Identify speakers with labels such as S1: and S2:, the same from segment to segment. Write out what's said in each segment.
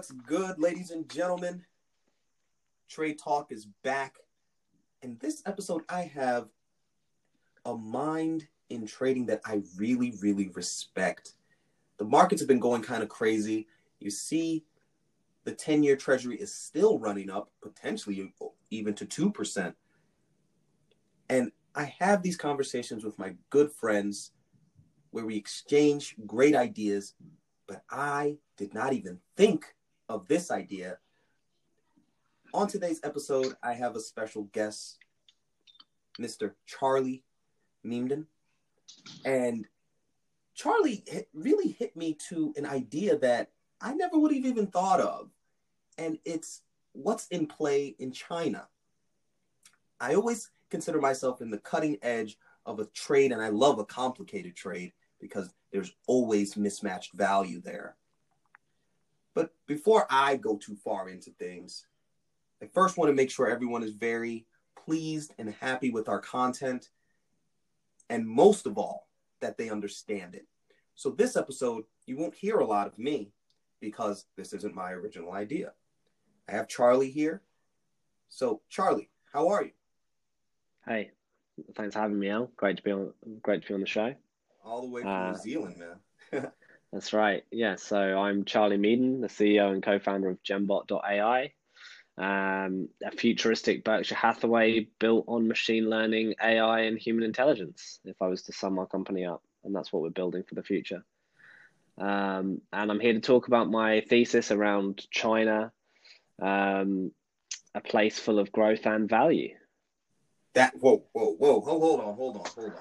S1: What's good, ladies and gentlemen? Trade Talk is back. In this episode, I have a mind in trading that I really, really respect. The markets have been going kind of crazy. You see, the 10 year treasury is still running up, potentially even to 2%. And I have these conversations with my good friends where we exchange great ideas, but I did not even think of this idea. On today's episode, I have a special guest, Mr. Charlie Meemden. And Charlie really hit me to an idea that I never would have even thought of. And it's what's in play in China. I always consider myself in the cutting edge of a trade, and I love a complicated trade because there's always mismatched value there. But before I go too far into things, I first want to make sure everyone is very pleased and happy with our content. And most of all, that they understand it. So, this episode, you won't hear a lot of me because this isn't my original idea. I have Charlie here. So, Charlie, how are you?
S2: Hey, thanks for having me, Al. Great to be on. Great to be on the show.
S1: All the way from uh, New Zealand, man.
S2: that's right. Yeah. So I'm Charlie Meemden, the CEO and co-founder of Genbot.ai, um, a futuristic Berkshire Hathaway built on machine learning, AI, and human intelligence. If I was to sum our company up, and that's what we're building for the future. Um, and I'm here to talk about my thesis around China, um, a place full of growth and value.
S1: That whoa whoa whoa hold on hold on hold on.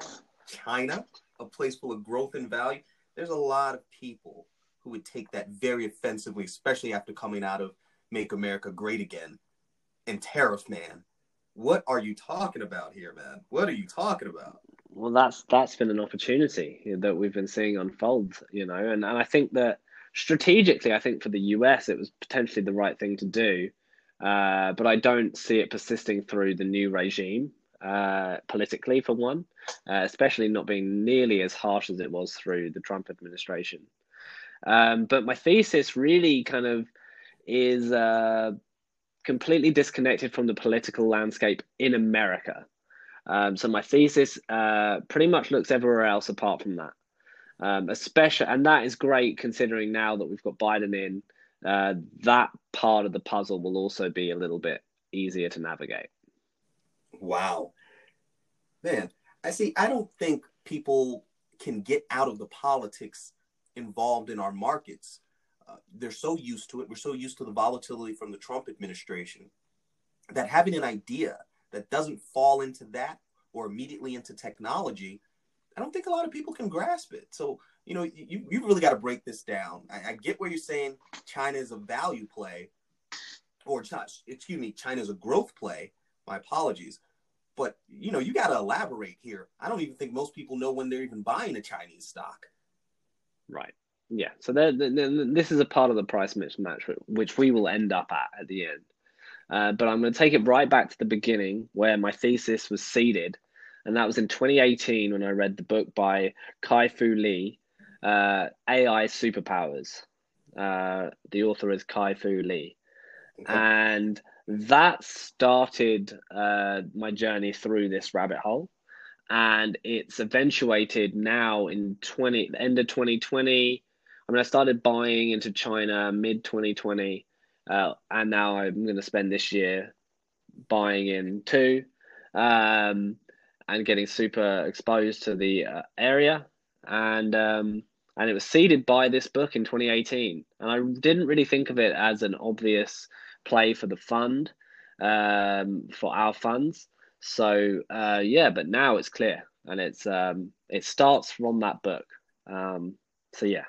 S1: China, a place full of growth and value. There's a lot of people who would take that very offensively, especially after coming out of Make America Great Again and Tariff Man. What are you talking about here, man? What are you talking about?
S2: Well, that's that's been an opportunity that we've been seeing unfold, you know, and, and I think that strategically, I think for the US, it was potentially the right thing to do, uh, but I don't see it persisting through the new regime uh, politically, for one, uh, especially not being nearly as harsh as it was through the Trump administration. Um, but my thesis really kind of is uh, completely disconnected from the political landscape in America. Um, so my thesis uh, pretty much looks everywhere else apart from that. Um, especially, and that is great considering now that we've got Biden in. Uh, that part of the puzzle will also be a little bit easier to navigate.
S1: Wow, man! I see. I don't think people can get out of the politics involved in our markets uh, they're so used to it. We're so used to the volatility from the Trump administration that having an idea that doesn't fall into that or immediately into technology, I don't think a lot of people can grasp it. So, you know, you, you really got to break this down. I, I get where you're saying China is a value play, or excuse me, China is a growth play. My apologies. But, you know, you got to elaborate here. I don't even think most people know when they're even buying a Chinese stock.
S2: Right. Yeah, so they're, they're, this is a part of the price mismatch which we will end up at at the end. Uh, but I'm going to take it right back to the beginning where my thesis was seeded, and that was in 2018 when I read the book by Kai-Fu Lee, uh, AI Superpowers. Uh, the author is Kai-Fu Lee, okay. and that started uh, my journey through this rabbit hole. And it's eventuated now in 20 end of 2020 I mean, I started buying into China mid 2020, uh, and now I'm going to spend this year buying in too, um, and getting super exposed to the uh, area. And um, and it was seeded by this book in 2018, and I didn't really think of it as an obvious play for the fund, um, for our funds. So uh, yeah, but now it's clear, and it's um, it starts from that book. Um, so yeah.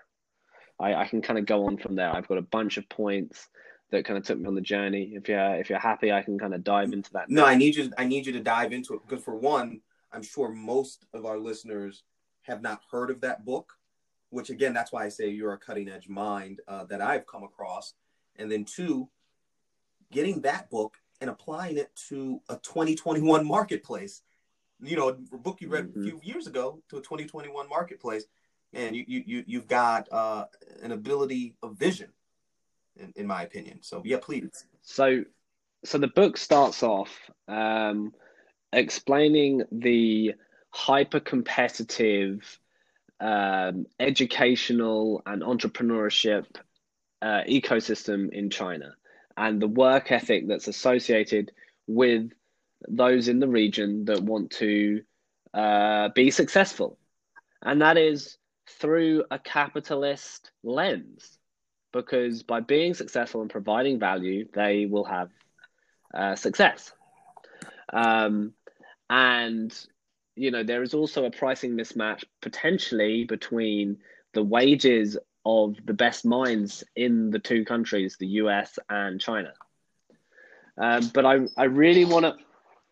S2: I, I can kind of go on from there. I've got a bunch of points that kind of took me on the journey. If you're if you're happy, I can kind of dive into that.
S1: No, I need you. I need you to dive into it because for one, I'm sure most of our listeners have not heard of that book. Which again, that's why I say you're a cutting edge mind uh, that I've come across. And then two, getting that book and applying it to a 2021 marketplace. You know, a book you read mm-hmm. a few years ago to a 2021 marketplace and you you you you've got uh, an ability of vision in, in my opinion. So yeah, please.
S2: So, so the book starts off um, explaining the hyper competitive um, educational and entrepreneurship uh, ecosystem in China and the work ethic that's associated with those in the region that want to uh, be successful. And that is through a capitalist lens, because by being successful and providing value, they will have uh, success. Um, and you know there is also a pricing mismatch potentially between the wages of the best minds in the two countries, the US and China. Um, but I, I really want to,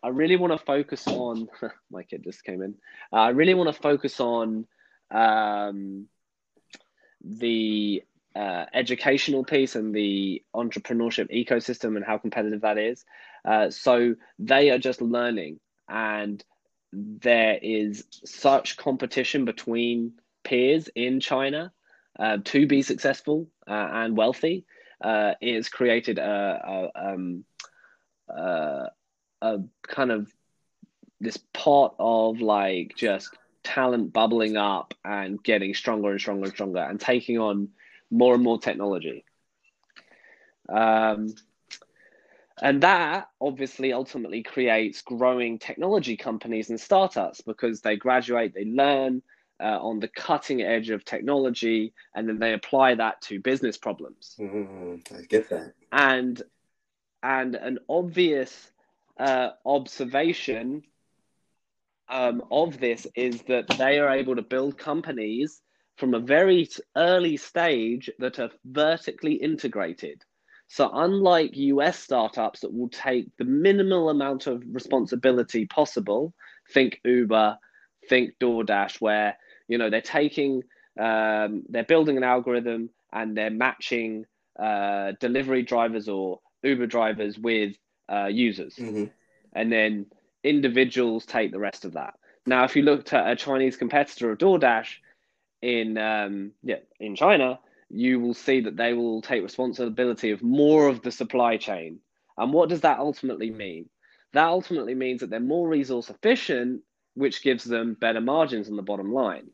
S2: I really want to focus on. my kid just came in. Uh, I really want to focus on um, the uh, educational piece and the entrepreneurship ecosystem and how competitive that is. Uh, so they are just learning, and there is such competition between peers in China uh, to be successful uh, and wealthy. Uh, it's created a, a, um, uh, a kind of this pot of like just talent bubbling up and getting stronger and stronger and stronger and taking on more and more technology. Um, and that obviously ultimately creates growing technology companies and startups because they graduate, they learn uh, on the cutting edge of technology, and then they apply that to business problems.
S1: Mm-hmm. I get that.
S2: And and an obvious uh, observation um, of this is that they are able to build companies from a very early stage that are vertically integrated. So, unlike US startups that will take the minimal amount of responsibility possible, think Uber, think DoorDash, where you know they're taking, um, they're building an algorithm and they're matching uh, delivery drivers or Uber drivers with uh, users,
S1: mm-hmm.
S2: and then individuals take the rest of that. Now, if you looked at a Chinese competitor of DoorDash in um, yeah in China, you will see that they will take responsibility of more of the supply chain. And what does that ultimately mean? That ultimately means that they're more resource efficient, which gives them better margins on the bottom line.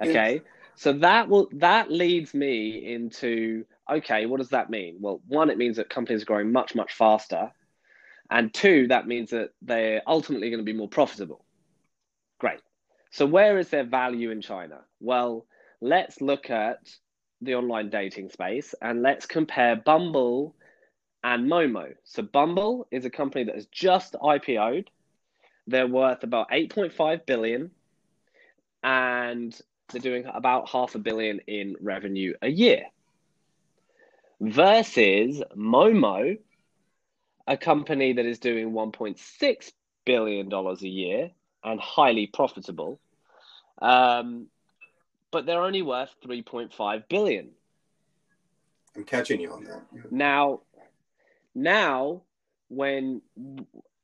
S2: Okay, yes. so that will that leads me into okay, what does that mean? Well, one, it means that companies are growing much much faster, and two, that means that they're ultimately going to be more profitable. Great. So where is their value in China? Well, let's look at the online dating space and let's compare Bumble and Momo. So Bumble is a company that has just IPO'd. They're worth about 8.5 billion and they're doing about half a billion in revenue a year. Versus Momo, a company that is doing 1.6 billion dollars a year and highly profitable. Um, but they're only worth 3.5 billion.
S1: I'm catching you on that.
S2: Now, now when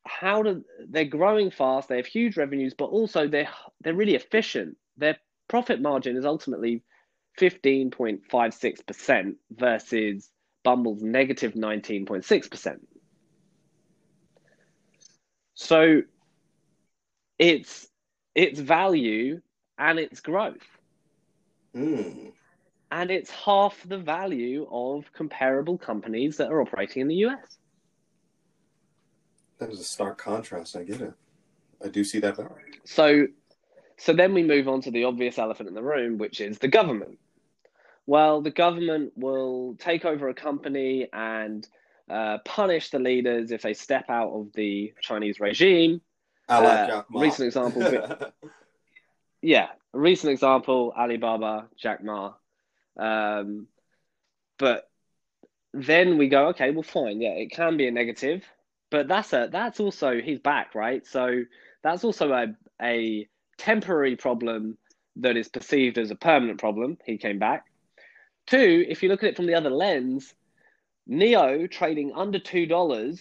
S2: how do they're growing fast, they have huge revenues, but also they're they're really efficient. Their profit margin is ultimately 15.56% versus Bumble's negative 19.6%. So it's its value and its growth.
S1: Mm.
S2: And it's half the value of comparable companies that are operating in the US.
S1: That is a stark contrast. I get it. I do see that.
S2: So, so then we move on to the obvious elephant in the room, which is the government. Well, the government will take over a company and uh, punish the leaders if they step out of the Chinese regime.
S1: I like uh,
S2: recent example. yeah, a recent example, Alibaba, Jack Ma. Um, but then we go, okay, well, fine, yeah, it can be a negative, but that's a that's also he's back, right? So that's also a a temporary problem that is perceived as a permanent problem. He came back. Two, if you look at it from the other lens, NIO trading under two dollars,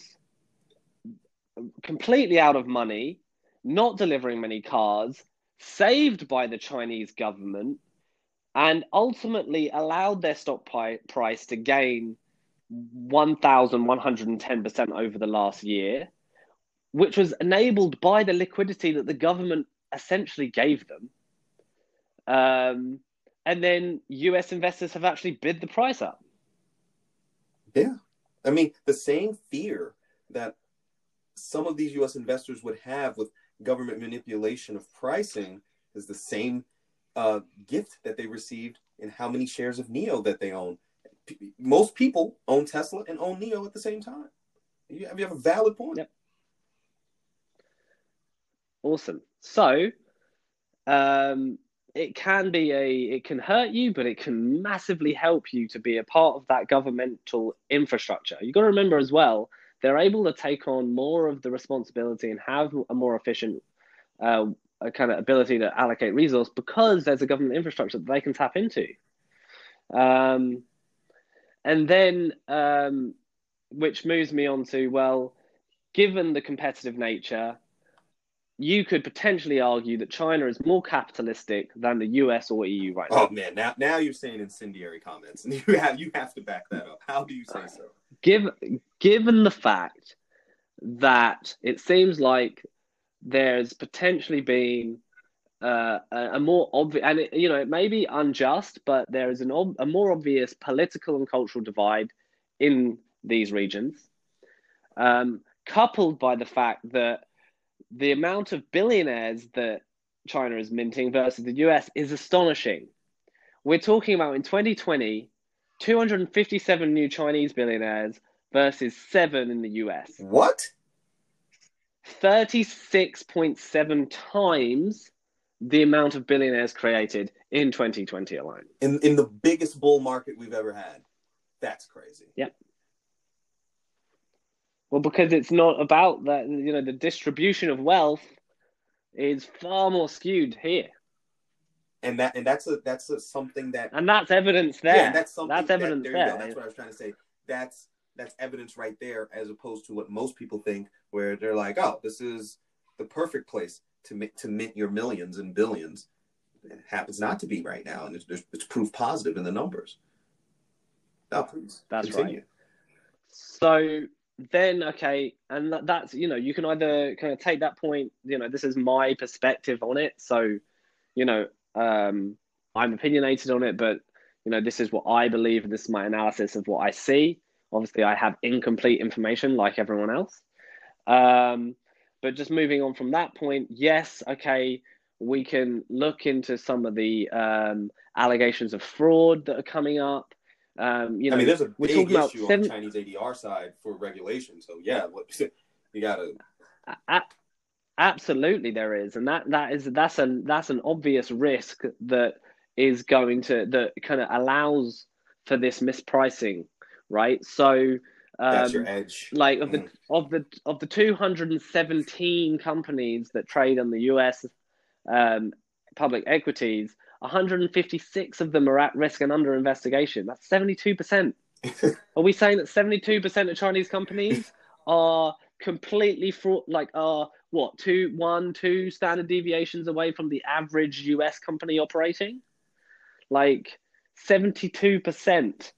S2: completely out of money, not delivering many cars, saved by the Chinese government, and ultimately allowed their stock price to gain 1,110% over the last year, which was enabled by the liquidity that the government essentially gave them. Um, and then US investors have actually bid the price up.
S1: Yeah. I mean, the same fear that some of these US investors would have with government manipulation of pricing is the same uh, gift that they received in how many shares of NIO that they own. P- most people own Tesla and own NIO at the same time. You have, you have a valid point.
S2: Yep. Awesome. So, um, it can be a it can hurt you but it can massively help you to be a part of that governmental infrastructure you've got to remember as well they're able to take on more of the responsibility and have a more efficient uh, kind of ability to allocate resource because there's a government infrastructure that they can tap into um, and then um, which moves me on to well given the competitive nature you could potentially argue that China is more capitalistic than the US or EU right now.
S1: Oh man, now now you're saying incendiary comments, and you have you have to back that up. How do you say so?
S2: Given given the fact that it seems like there's potentially been uh, a, a, more obvious, and it, you know, it may be unjust, but there is an ob- a more obvious political and cultural divide in these regions, um, coupled by the fact that the amount of billionaires that China is minting versus the US is astonishing. We're talking about in 2020, 257 new Chinese billionaires versus seven in the US.
S1: What?
S2: 36.7 times the amount of billionaires created in 2020 alone.
S1: In in the biggest bull market we've ever had. That's crazy.
S2: Yep. Well, because it's not about that, you know, the distribution of wealth is far more skewed here.
S1: And that and that's a that's a, something that
S2: and that's evidence there. Yeah,
S1: that's something
S2: that's evidence
S1: that,
S2: there.
S1: there. That's what I was trying to say. That's that's evidence right there, as opposed to what most people think, where they're like, "Oh, this is the perfect place to to mint your millions and billions. It happens not to be right now, and it's, it's proof positive in the numbers. Now, please.
S2: That's
S1: continue.
S2: right. So then okay and that's you know you can either kind of take that point you know this is my perspective on it so you know um i'm opinionated on it but you know this is what i believe this is my analysis of what i see. Obviously i have incomplete information like everyone else. Um but just moving on from that point yes okay we can look into some of the um, allegations of fraud that are coming up um, you know,
S1: I mean, there's a big issue on seven... the Chinese ADR side for regulation. So yeah, you gotta.
S2: Absolutely, there is, and that that is that's an that's an obvious risk that is going to that kind of allows for this mispricing, right? So
S1: um, that's your edge.
S2: Like of mm. the of the of the 217 companies that trade on the U.S. Um, public equities, 156 of them are at risk and under investigation. That's 72%. are we saying that 72% of Chinese companies are completely fraud, like are what two, one, two standard deviations away from the average US company operating? Like 72%.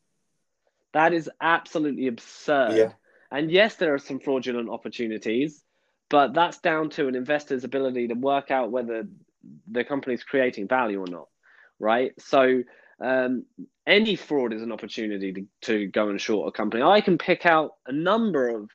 S2: That is absolutely absurd.
S1: Yeah.
S2: And yes, there are some fraudulent opportunities, but that's down to an investor's ability to work out whether the company's creating value or not right? So um, any fraud is an opportunity to, to go and short a company. I can pick out a number of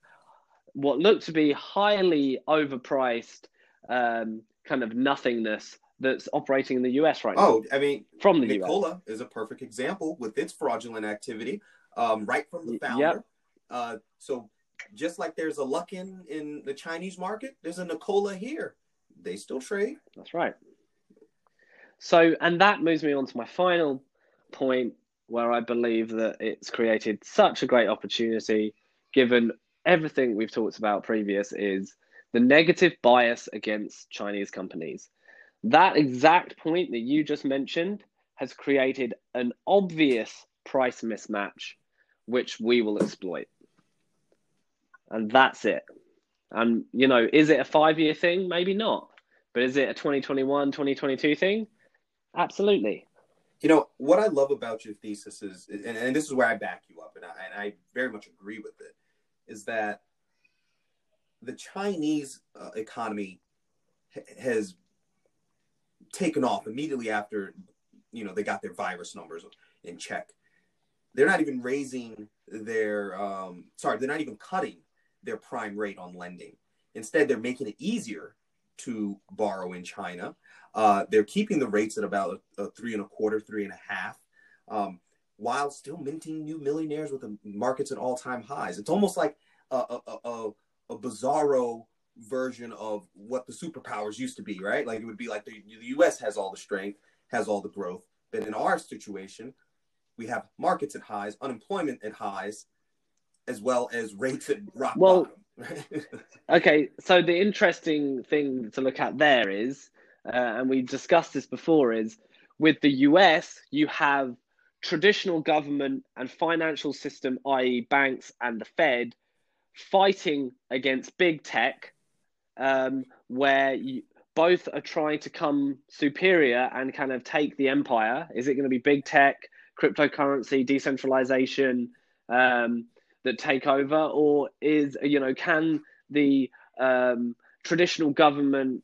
S2: what look to be highly overpriced um, kind of nothingness that's operating in the US right
S1: now.
S2: Oh,
S1: I mean,
S2: from the
S1: Nikola
S2: US.
S1: is a perfect example with its fraudulent activity, um, right from the founder. Yep. Uh, so just like there's a Luckin in the Chinese market, there's a Nikola here. They still trade.
S2: That's right. So, and that moves me on to my final point where I believe that it's created such a great opportunity, given everything we've talked about previous, is the negative bias against Chinese companies. That exact point that you just mentioned has created an obvious price mismatch, which we will exploit. And that's it. And, you know, is it a five year thing? Maybe not. But is it a 2021, 2022 thing? Absolutely.
S1: You know what I love about your thesis is, and, and this is where I back you up, and I, and I very much agree with it, is that the Chinese uh, economy ha- has taken off immediately after you know they got their virus numbers in check. They're not even raising their um, sorry, they're not even cutting their prime rate on lending. Instead, they're making it easier to borrow in China. Uh, they're keeping the rates at about a, a, three and a quarter, three and a half, um, while still minting new millionaires with the markets at all time highs. It's almost like a, a, a, a bizarro version of what the superpowers used to be, right? Like it would be like the, the US has all the strength, has all the growth. But in our situation, we have markets at highs, unemployment at highs, as well as rates at rock well, bottom.
S2: Okay, so the interesting thing to look at there is, uh, and we discussed this before, is with the US, you have traditional government and financial system, i.e., banks and the Fed, fighting against big tech, um, where you, both are trying to come superior and kind of take the empire. Is it going to be big tech, cryptocurrency, decentralization um, that take over, or is you know can the um, traditional government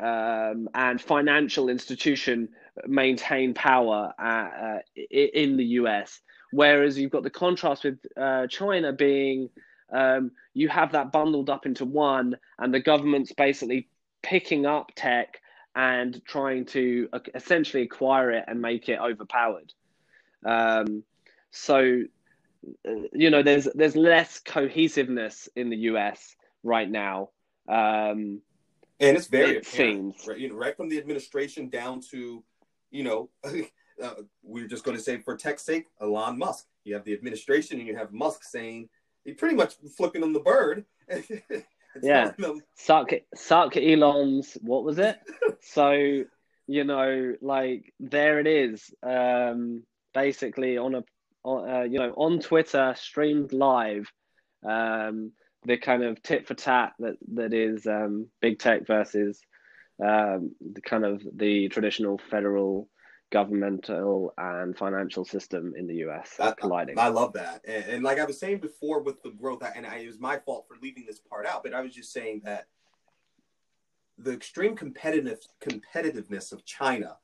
S2: um, and financial institution maintain power uh, uh, in the US? Whereas you've got the contrast with uh, China being um, you have that bundled up into one, and the government's basically picking up tech and trying to uh, essentially acquire it and make it overpowered. Um, so, you know, there's there's less cohesiveness in the US right now. Um,
S1: and it's very it seems right, you know, right from the administration down to, you know, uh, we're just going to say for tech's sake, Elon Musk. You have the administration and you have Musk saying he pretty much flipping on the bird.
S2: yeah, suck suck Elon's. What was it? so you know, like there it is. Um, basically on a, uh, you know, on Twitter, streamed live. Um, the kind of tit for tat that that is um, big tech versus um, the kind of the traditional federal governmental and financial system in the US
S1: I,
S2: colliding.
S1: I, I love that. And, and, like I was saying before with the growth, and I, it was my fault for leaving this part out, but I was just saying that the extreme competitive competitiveness of China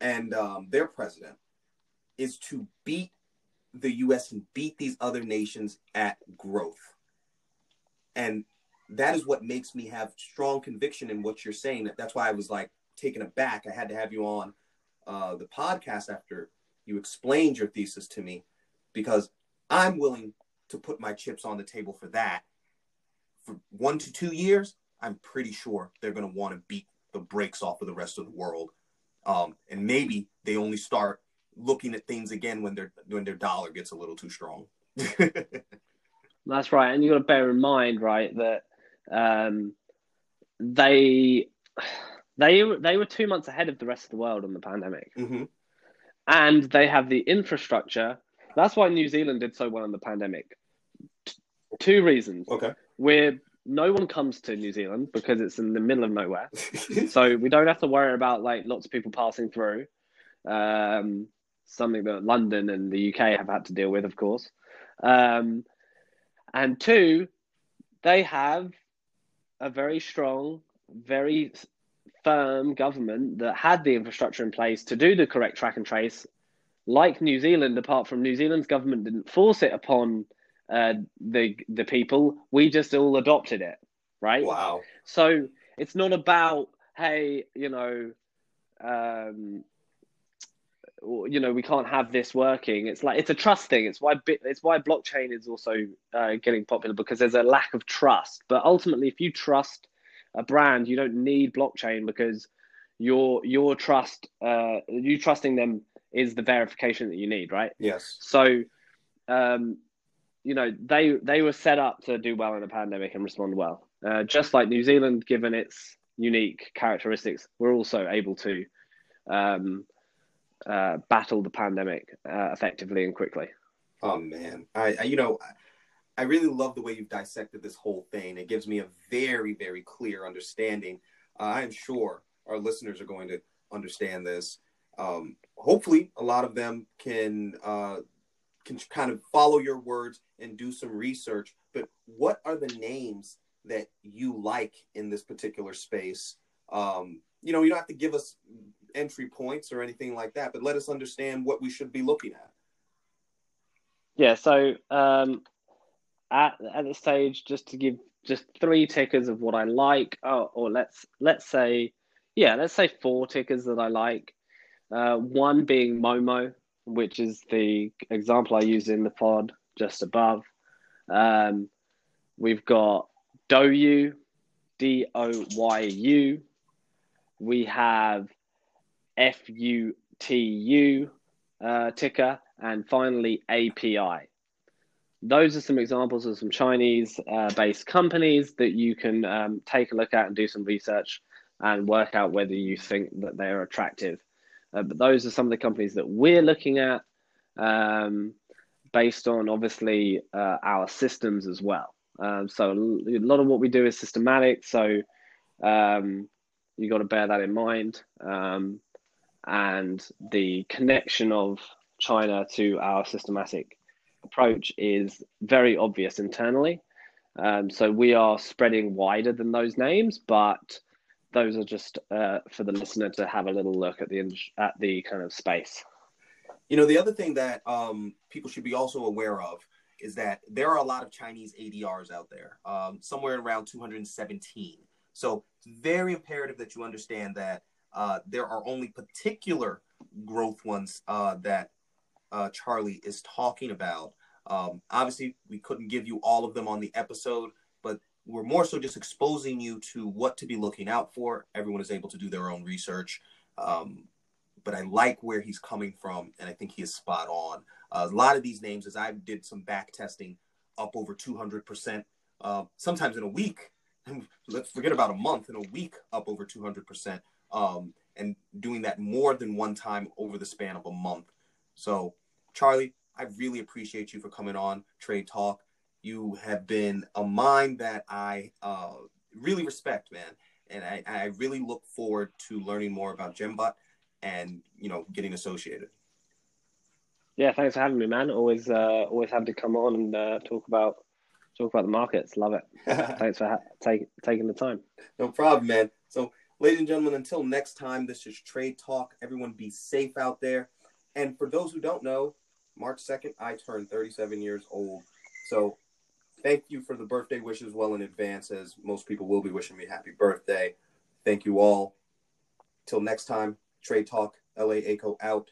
S1: and um, their president is to beat the US and beat these other nations at growth. And that is what makes me have strong conviction in what you're saying. That's why I was like taken aback. I had to have you on uh, the podcast after you explained your thesis to me because I'm willing to put my chips on the table for that. For one to two years, I'm pretty sure they're going to want to beat the brakes off of the rest of the world. Um, and maybe they only start looking at things again when their when their dollar gets a little too strong.
S2: That's right, and you got to bear in mind, right, that um, they they they were two months ahead of the rest of the world on the pandemic,
S1: mm-hmm.
S2: and they have the infrastructure. That's why New Zealand did so well in the pandemic. T- two reasons.
S1: Okay.
S2: Where no one comes to New Zealand because it's in the middle of nowhere, so we don't have to worry about like lots of people passing through. Um, something that London and the UK have had to deal with, of course. Um, and two, they have a very strong, very firm government that had the infrastructure in place to do the correct track and trace, like New Zealand, apart from New Zealand's government didn't force it upon uh, the the people, we just all adopted it, right?
S1: Wow.
S2: So it's not about hey, you know, um, you know, we can't have this working. It's like it's a trust thing. It's why it's why blockchain is also uh, getting popular because there's a lack of trust. But ultimately, if you trust a brand, you don't need blockchain because your your trust, uh, you trusting them is the verification that you need, right?
S1: Yes.
S2: So, um, you know, they they were set up to do well in a pandemic and respond well. Uh, just like New Zealand, given its unique characteristics, we're also able to um, uh, battle the pandemic uh, effectively and quickly.
S1: Oh man, I, I you know I really love the way you've dissected this whole thing. It gives me a very, very clear understanding. Uh, I am sure our listeners are going to understand this. um, hopefully a lot of them can uh, can kind of follow your words and do some research. But what are the names that you like in this particular space? Um, you know, you don't have to give us entry points or anything like that, but let us understand what we should be looking at.
S2: Yeah. So um, at at this stage, just to give just three tickers of what I like, oh, or let's let's say, yeah, let's say four tickers that I like. Uh, one being Momo, which is the example I use in the pod just above. Um, we've got DouYu, D O Y U. We have F U T U uh, ticker, and finally API. Those are some examples of some Chinese uh, based companies that you can um, take a look at and do some research and work out whether you think that they are attractive. Uh, but those are some of the companies that we're looking at um, based on obviously uh, our systems as well. Um, so a lot of what we do is systematic. So um, you got to bear that in mind. Um, and the connection of China to our systematic approach is very obvious internally. Um, so we are spreading wider than those names, but those are just uh, for the listener to have a little look at the at the kind of space.
S1: You know, the other thing that um, people should be also aware of is that there are a lot of Chinese ADRs out there, um, somewhere around 217. So it's very imperative that you understand that uh, there are only particular growth ones uh, that uh, Charlie is talking about. Um, obviously, we couldn't give you all of them on the episode, but we're more so just exposing you to what to be looking out for. Everyone is able to do their own research. Um, but I like where he's coming from, and I think he is spot on. Uh, a lot of these names, as I did some back testing, up over 200%, uh, sometimes in a week. Let's forget about a month, in a week, up over 200%, um, and doing that more than one time over the span of a month. So, Charlie, I really appreciate you for coming on Trade Talk. You have been a mind that I uh, really respect, man. And I, I really look forward to learning more about Gembot and, you know, getting associated.
S2: Yeah, thanks for having me, man. Always, uh, always happy to come on and uh, talk about talk about the markets. Love it. thanks for ha- take, taking the time.
S1: No problem, man. So, ladies and gentlemen, until next time, this is Trade Talk. Everyone, be safe out there. And for those who don't know, March 2nd, I turned 37 years old. So thank you for the birthday wishes well in advance, as most people will be wishing me happy birthday. Thank you all. Till next time, Trade Talk, LA ACO out.